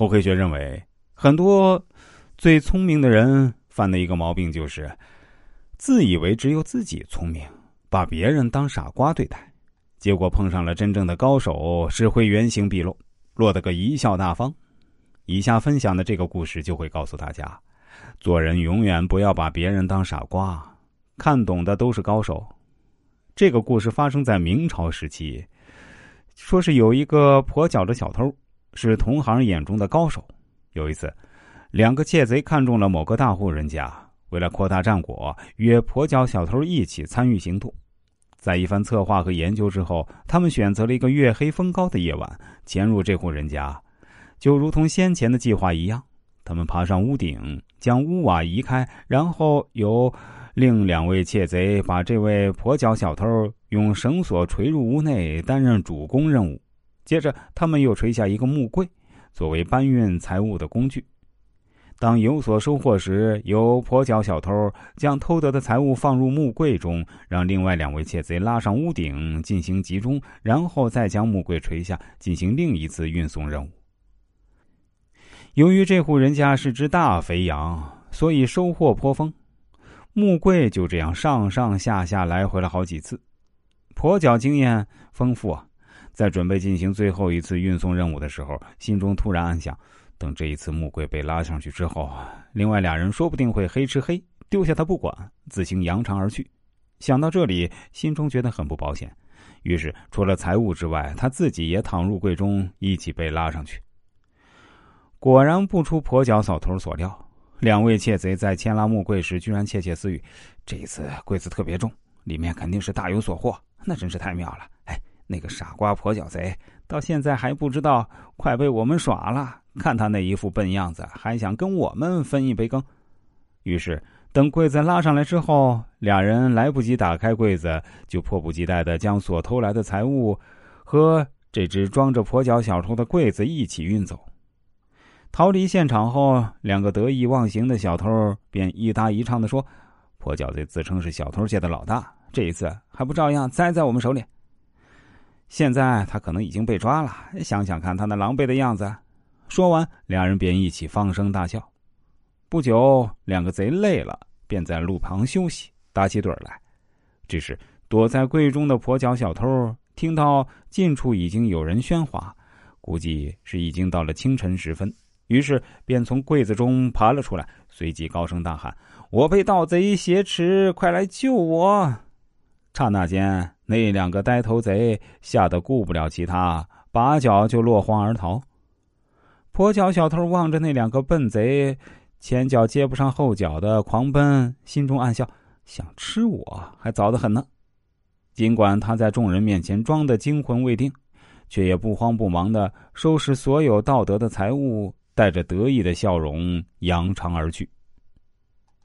侯黑学认为，很多最聪明的人犯的一个毛病就是，自以为只有自己聪明，把别人当傻瓜对待，结果碰上了真正的高手，只会原形毕露，落得个贻笑大方。以下分享的这个故事就会告诉大家，做人永远不要把别人当傻瓜，看懂的都是高手。这个故事发生在明朝时期，说是有一个跛脚的小偷，是同行眼中的高手。有一次，两个窃贼看中了某个大户人家，为了扩大战果，约跛脚小偷一起参与行动。在一番策划和研究之后，他们选择了一个月黑风高的夜晚，潜入这户人家。就如同先前的计划一样，他们爬上屋顶，将屋瓦移开，然后由另两位窃贼把这位跛脚小偷用绳索垂入屋内，担任主攻任务。接着，他们又垂下一个木柜，作为搬运财物的工具。当有所收获时，由跛脚小偷将偷得的财物放入木柜中，让另外两位窃贼拉上屋顶进行集中，然后再将木柜垂下，进行另一次运送任务。由于这户人家是只大肥羊，所以收获颇丰。木柜就这样上上下下来回了好几次。跛脚经验丰富啊，在准备进行最后一次运送任务的时候，心中突然暗想：等这一次木柜被拉上去之后，另外俩人说不定会黑吃黑，丢下他不管，自行扬长而去。想到这里，心中觉得很不保险，于是除了财物之外，他自己也躺入柜中，一起被拉上去。果然不出跛脚小偷所料，两位窃贼在牵拉木柜时，居然窃窃私语：“这一次柜子特别重，里面肯定是大有所获。”那真是太妙了！那个傻瓜跛脚贼到现在还不知道，快被我们耍了。看他那一副笨样子，还想跟我们分一杯羹。于是，等柜子拉上来之后，俩人来不及打开柜子，就迫不及待的将所偷来的财物和这只装着跛脚小偷的柜子一起运走。逃离现场后，两个得意忘形的小偷便一搭一唱的说：“跛脚贼自称是小偷界的老大，这一次还不照样栽在我们手里？现在他可能已经被抓了，想想看他那狼狈的样子。”说完，两人便一起放声大笑。不久，两个贼累了，便在路旁休息，打起盹来。这时，躲在柜中的跛脚小偷听到近处已经有人喧哗，估计是已经到了清晨时分。于是便从柜子中爬了出来，随即高声大喊：“我被盗贼挟持，快来救我！”刹那间，那两个呆头贼吓得顾不了其他，拔脚就落荒而逃。跛脚小偷望着那两个笨贼，前脚接不上后脚的狂奔，心中暗笑：想吃我还早得很呢。尽管他在众人面前装的惊魂未定，却也不慌不忙的收拾所有盗得的财物。带着得意的笑容，扬长而去。